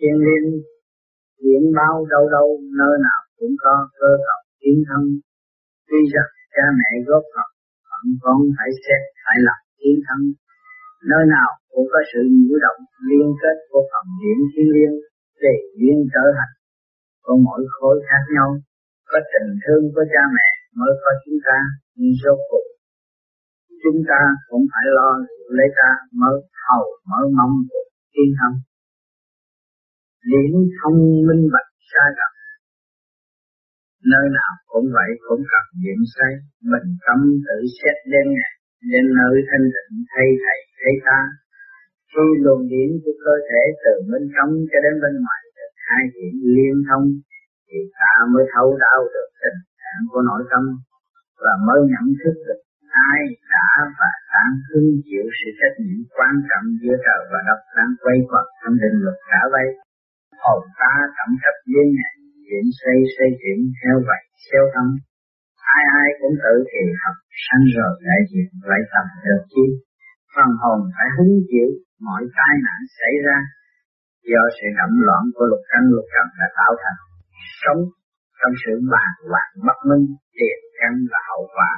thiên liên diễn bao đâu đâu, nơi nào cũng có cơ cầu tiến thân. Tuy rằng cha mẹ góp phần vẫn con phải xét, phải lập tiến thân. Nơi nào cũng có sự nhiễu động liên kết của phần điện thiên liên để duyên trở thành của mỗi khối khác nhau. Có tình thương của cha mẹ mới có chúng ta nhưng số cuộc chúng ta cũng phải lo lấy ta mới hầu, mới mong của thiên thân điển thông minh bạch xa gặp nơi nào cũng vậy, cũng cần niệm say. Bình tâm tự xét đêm ngày đến nơi thanh tịnh thay thầy thấy ta. Khi luồng điển của cơ thể từ bên trong cho đến bên ngoài được hai điểm liên thông, thì ta mới thấu đáo được tình trạng của nội tâm và mới nhận thức được ai đã và đang hứng chịu sự trách nhiệm quan trọng giữa trời và đất đang quay quẩn trong định luật cả vây hồn ta cảm thấp duyên này chuyển xây xây chuyển theo vậy, theo tâm ai ai cũng tự kỳ học, sanh rồi đại diện lại tập được chi. Phần hồn phải hứng chịu mọi tai nạn xảy ra. Do sự động loạn của lục căn, lục trần đã tạo thành. Sống trong sự bàn hoàng bất minh, tiền căn là hậu quả